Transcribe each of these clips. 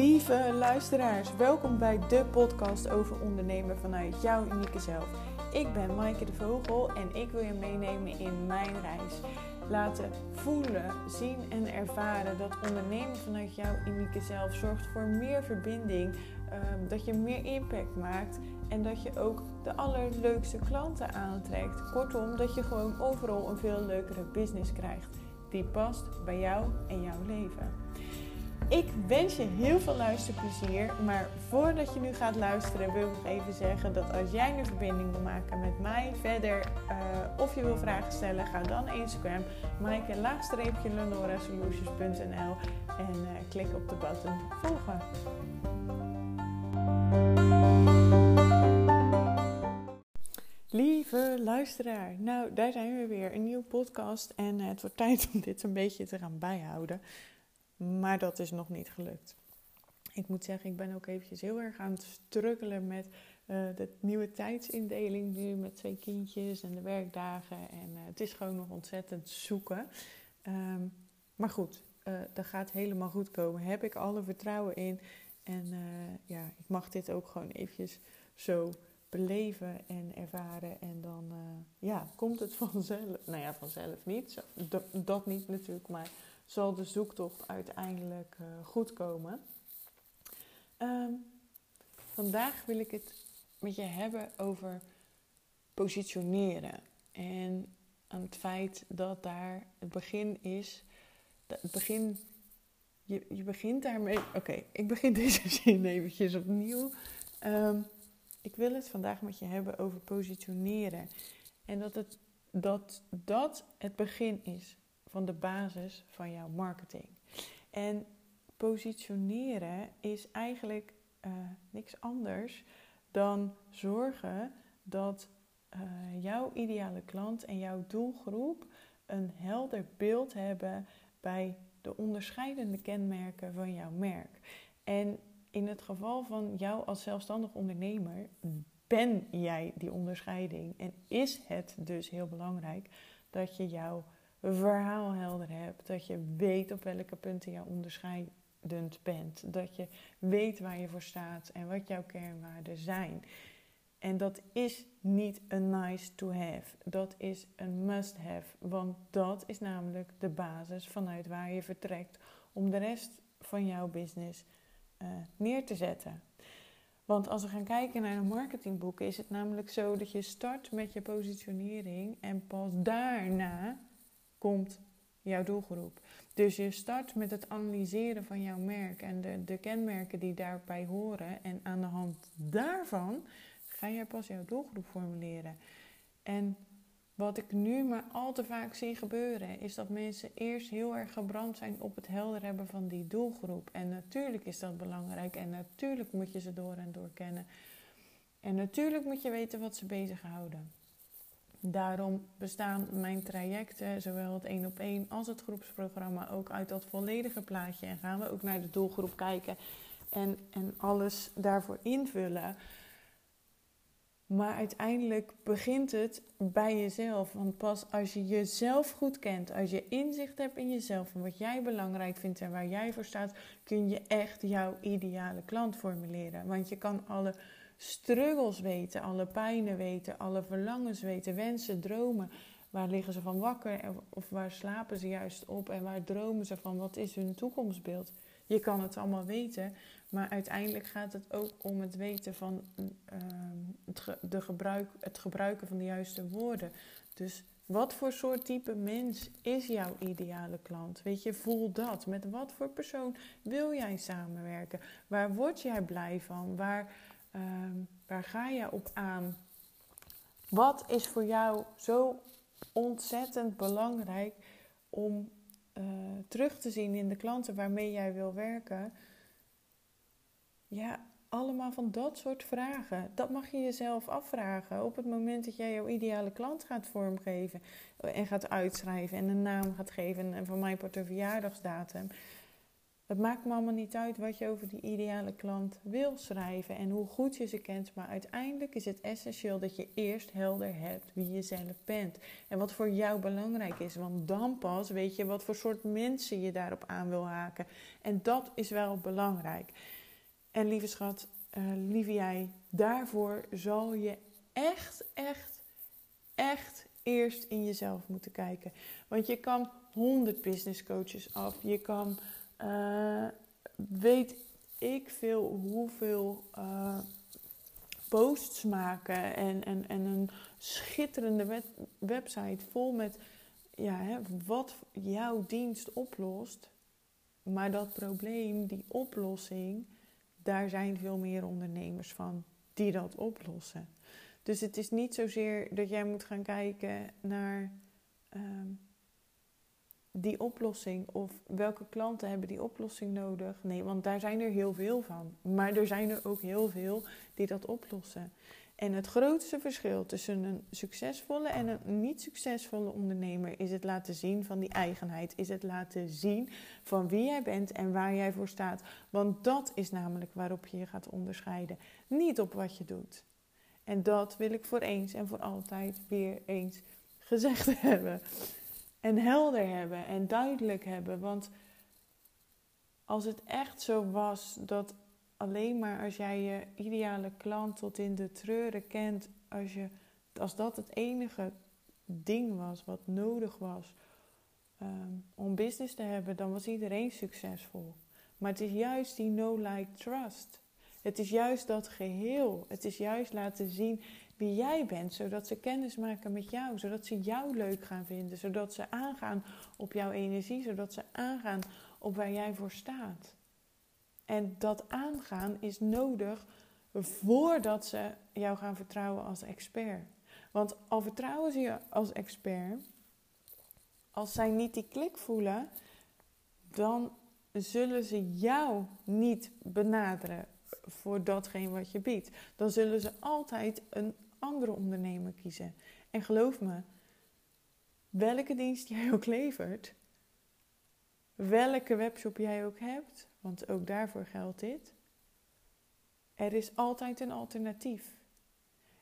Lieve luisteraars, welkom bij de podcast over ondernemen vanuit jouw unieke zelf. Ik ben Maaike de Vogel en ik wil je meenemen in mijn reis. Laten voelen, zien en ervaren dat ondernemen vanuit jouw unieke zelf zorgt voor meer verbinding, ehm, dat je meer impact maakt en dat je ook de allerleukste klanten aantrekt. Kortom, dat je gewoon overal een veel leukere business krijgt die past bij jou en jouw leven. Ik wens je heel veel luisterplezier. Maar voordat je nu gaat luisteren, wil ik even zeggen dat als jij een verbinding wil maken met mij verder uh, of je wil vragen stellen, ga dan Instagram, maaike laagstreepje solutions.nl en uh, klik op de button volgen. Lieve luisteraar, nou daar zijn we weer, een nieuwe podcast en uh, het wordt tijd om dit een beetje te gaan bijhouden. Maar dat is nog niet gelukt. Ik moet zeggen, ik ben ook eventjes heel erg aan het struggelen met uh, de nieuwe tijdsindeling nu met twee kindjes en de werkdagen. En uh, het is gewoon nog ontzettend zoeken. Um, maar goed, uh, dat gaat helemaal goed komen. Heb ik alle vertrouwen in. En ja, ik mag dit ook gewoon eventjes zo beleven en ervaren. En dan ja, komt het vanzelf. Nou ja, vanzelf niet. Dat niet natuurlijk, maar zal de zoektocht uiteindelijk uh, goed komen. Um, vandaag wil ik het met je hebben over positioneren. En aan het feit dat daar het begin is. Het begin, je, je begint daarmee. Oké, ik begin deze zin eventjes opnieuw. Um, ik wil het vandaag met je hebben over positioneren. En dat het, dat, dat het begin is van de basis van jouw marketing. En positioneren is eigenlijk uh, niks anders dan zorgen dat uh, jouw ideale klant en jouw doelgroep een helder beeld hebben bij de onderscheidende kenmerken van jouw merk. En in het geval van jou als zelfstandig ondernemer ben jij die onderscheiding en is het dus heel belangrijk dat je jouw verhaal helder hebt. Dat je weet op welke punten je onderscheidend bent. Dat je weet waar je voor staat en wat jouw kernwaarden zijn. En dat is niet een nice to have. Dat is een must have. Want dat is namelijk de basis vanuit waar je vertrekt om de rest van jouw business uh, neer te zetten. Want als we gaan kijken naar een marketingboek, is het namelijk zo dat je start met je positionering en pas daarna komt jouw doelgroep. Dus je start met het analyseren van jouw merk en de, de kenmerken die daarbij horen. En aan de hand daarvan ga je pas jouw doelgroep formuleren. En wat ik nu maar al te vaak zie gebeuren, is dat mensen eerst heel erg gebrand zijn op het helder hebben van die doelgroep. En natuurlijk is dat belangrijk en natuurlijk moet je ze door en door kennen. En natuurlijk moet je weten wat ze bezighouden. Daarom bestaan mijn trajecten, zowel het één op één als het groepsprogramma, ook uit dat volledige plaatje. En gaan we ook naar de doelgroep kijken en, en alles daarvoor invullen. Maar uiteindelijk begint het bij jezelf. Want pas als je jezelf goed kent, als je inzicht hebt in jezelf en wat jij belangrijk vindt en waar jij voor staat, kun je echt jouw ideale klant formuleren. Want je kan alle struggles weten, alle pijnen weten, alle verlangens weten, wensen, dromen. Waar liggen ze van wakker of waar slapen ze juist op en waar dromen ze van? Wat is hun toekomstbeeld? Je kan het allemaal weten, maar uiteindelijk gaat het ook om het weten van ehm, het, de gebruik, het gebruiken van de juiste woorden. Dus wat voor soort type mens is jouw ideale klant? Weet je, voel dat. Met wat voor persoon wil jij samenwerken? Waar word jij blij van? Waar Ehm, waar ga je op aan? Wat is voor jou zo ontzettend belangrijk om uh, terug te zien in de klanten waarmee jij wil werken? Ja, allemaal van dat soort vragen. Dat mag je jezelf afvragen op het moment dat jij jouw ideale klant gaat vormgeven en gaat uitschrijven en een naam gaat geven en voor mij wordt een verjaardagsdatum. Het maakt me allemaal niet uit wat je over die ideale klant wil schrijven en hoe goed je ze kent. Maar uiteindelijk is het essentieel dat je eerst helder hebt wie je zelf bent. En wat voor jou belangrijk is. Want dan pas weet je wat voor soort mensen je daarop aan wil haken. En dat is wel belangrijk. En lieve schat, uh, lieve jij, daarvoor zal je echt, echt, echt eerst in jezelf moeten kijken. Want je kan 100 business coaches af. Je kan uh, weet ik veel hoeveel uh, posts maken en, en, en een schitterende website vol met ja, hè, wat jouw dienst oplost. Maar dat probleem, die oplossing, daar zijn veel meer ondernemers van die dat oplossen. Dus het is niet zozeer dat jij moet gaan kijken naar. Um, die oplossing of welke klanten hebben die oplossing nodig? Nee, want daar zijn er heel veel van. Maar er zijn er ook heel veel die dat oplossen. En het grootste verschil tussen een succesvolle en een niet succesvolle ondernemer is het laten zien van die eigenheid. Is het laten zien van wie jij bent en waar jij voor staat. Want dat is namelijk waarop je je gaat onderscheiden. Niet op wat je doet. En dat wil ik voor eens en voor altijd weer eens gezegd hebben en helder hebben en duidelijk hebben. Want als het echt zo was dat alleen maar als jij je ideale klant tot in de treuren kent, als, je, als dat het enige ding was wat nodig was ehm, om business te hebben, dan was iedereen succesvol. Maar het is juist die no-like trust. Het is juist dat geheel. Het is juist laten zien wie jij bent, zodat ze kennis maken met jou, zodat ze jou leuk gaan vinden, zodat ze aangaan op jouw energie, zodat ze aangaan op waar jij voor staat. En dat aangaan is nodig voordat ze jou gaan vertrouwen als expert. Want al vertrouwen ze je als expert, als zij niet die klik voelen, dan zullen ze jou niet benaderen voor datgene wat je biedt. Dan zullen ze altijd een andere ondernemer kiezen. En geloof me, welke dienst jij ook levert, welke webshop jij ook hebt, want ook daarvoor geldt dit. Er is altijd een alternatief.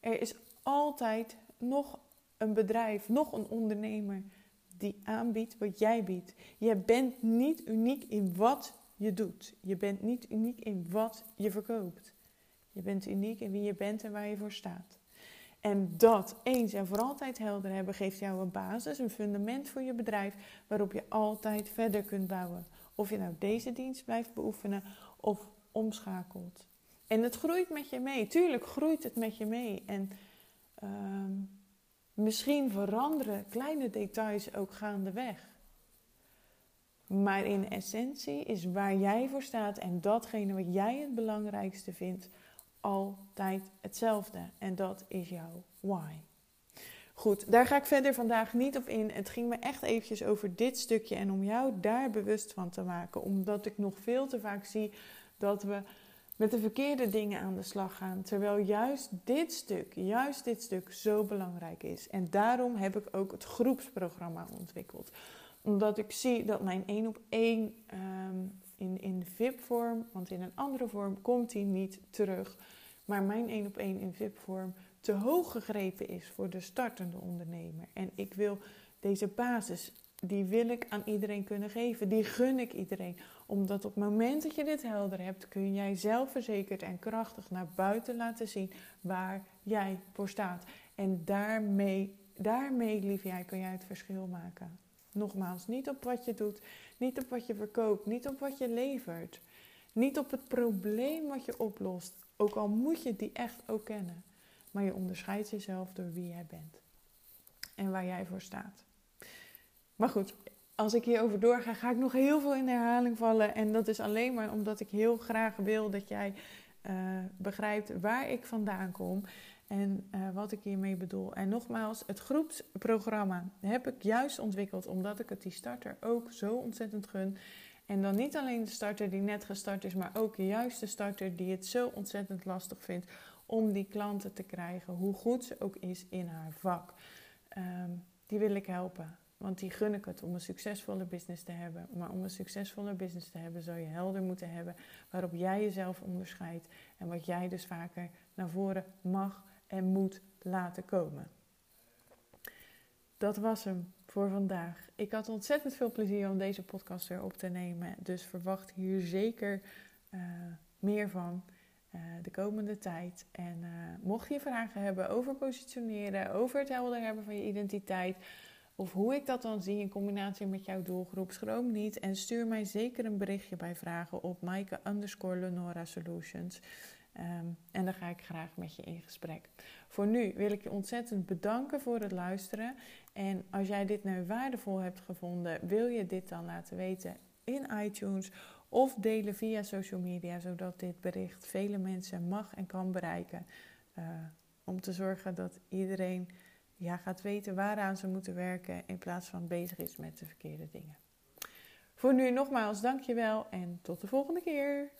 Er is altijd nog een bedrijf, nog een ondernemer die aanbiedt wat jij biedt. Je bent niet uniek in wat je doet. Je bent niet uniek in wat je verkoopt. Je bent uniek in wie je bent en waar je voor staat. En dat eens en voor altijd helder hebben geeft jou een basis, een fundament voor je bedrijf waarop je altijd verder kunt bouwen. Of je nou deze dienst blijft beoefenen of omschakelt. En het groeit met je mee. Tuurlijk groeit het met je mee. En ehm, misschien veranderen kleine details ook gaandeweg. Maar in essentie is waar jij voor staat en datgene wat jij het belangrijkste vindt, altijd hetzelfde. En dat is jouw why. Goed, daar ga ik verder vandaag niet op in. Het ging me echt eventjes over dit stukje en om jou daar bewust van te maken. Omdat ik nog veel te vaak zie dat we met de verkeerde dingen aan de slag gaan. Terwijl juist dit stuk, juist dit stuk zo belangrijk is. En daarom heb ik ook het groepsprogramma ontwikkeld. Omdat ik zie dat mijn één op één ehm, in, in VIP-vorm, want in een andere vorm komt hij niet terug. Maar mijn één op één in VIP-vorm te hoog gegrepen is voor de startende ondernemer. En ik wil deze basis, die wil ik aan iedereen kunnen geven. Die gun ik iedereen. Omdat op het moment dat je dit helder hebt, kun jij zelfverzekerd en krachtig naar buiten laten zien waar jij voor staat. En daarmee, daarmee lief jij, kun jij het verschil maken. Nogmaals, niet op wat je doet, niet op wat je verkoopt, niet op wat je levert. Niet op het probleem wat je oplost, ook al moet je die echt ook kennen. Maar je onderscheidt jezelf door wie jij bent en waar jij voor staat. Maar goed, als ik hierover doorga, ga ik nog heel veel in herhaling vallen. En dat is alleen maar omdat ik heel graag wil dat jij uh, begrijpt waar ik vandaan kom en uh, wat ik hiermee bedoel. En nogmaals, het groepsprogramma heb ik juist ontwikkeld omdat ik het die starter ook zo ontzettend gun. En dan niet alleen de starter die net gestart is, maar ook juist de starter die het zo ontzettend lastig vindt om die klanten te krijgen, hoe goed ze ook is in haar vak. Um, die wil ik helpen. Want die gun ik het om een succesvolle business te hebben. Maar om een succesvolle business te hebben, zou je helder moeten hebben waarop jij jezelf onderscheidt. En wat jij dus vaker naar voren mag en moet laten komen. Dat was hem voor vandaag. Ik had ontzettend veel plezier om deze podcast weer op te nemen. Dus verwacht hier zeker uh, meer van uh, de komende tijd. En uh, mocht je vragen hebben over positioneren, over het helder hebben van je identiteit. Of hoe ik dat dan zie in combinatie met jouw doelgroep, schroom niet. En stuur mij zeker een berichtje bij vragen op Maaike underscore Solutions. Um, en dan ga ik graag met je in gesprek. Voor nu wil ik je ontzettend bedanken voor het luisteren. En als jij dit nu waardevol hebt gevonden, wil je dit dan laten weten in iTunes of delen via social media, zodat dit bericht vele mensen mag en kan bereiken. Uh, om te zorgen dat iedereen ja, gaat weten waaraan ze moeten werken in plaats van bezig is met de verkeerde dingen. Voor nu nogmaals dankjewel en tot de volgende keer.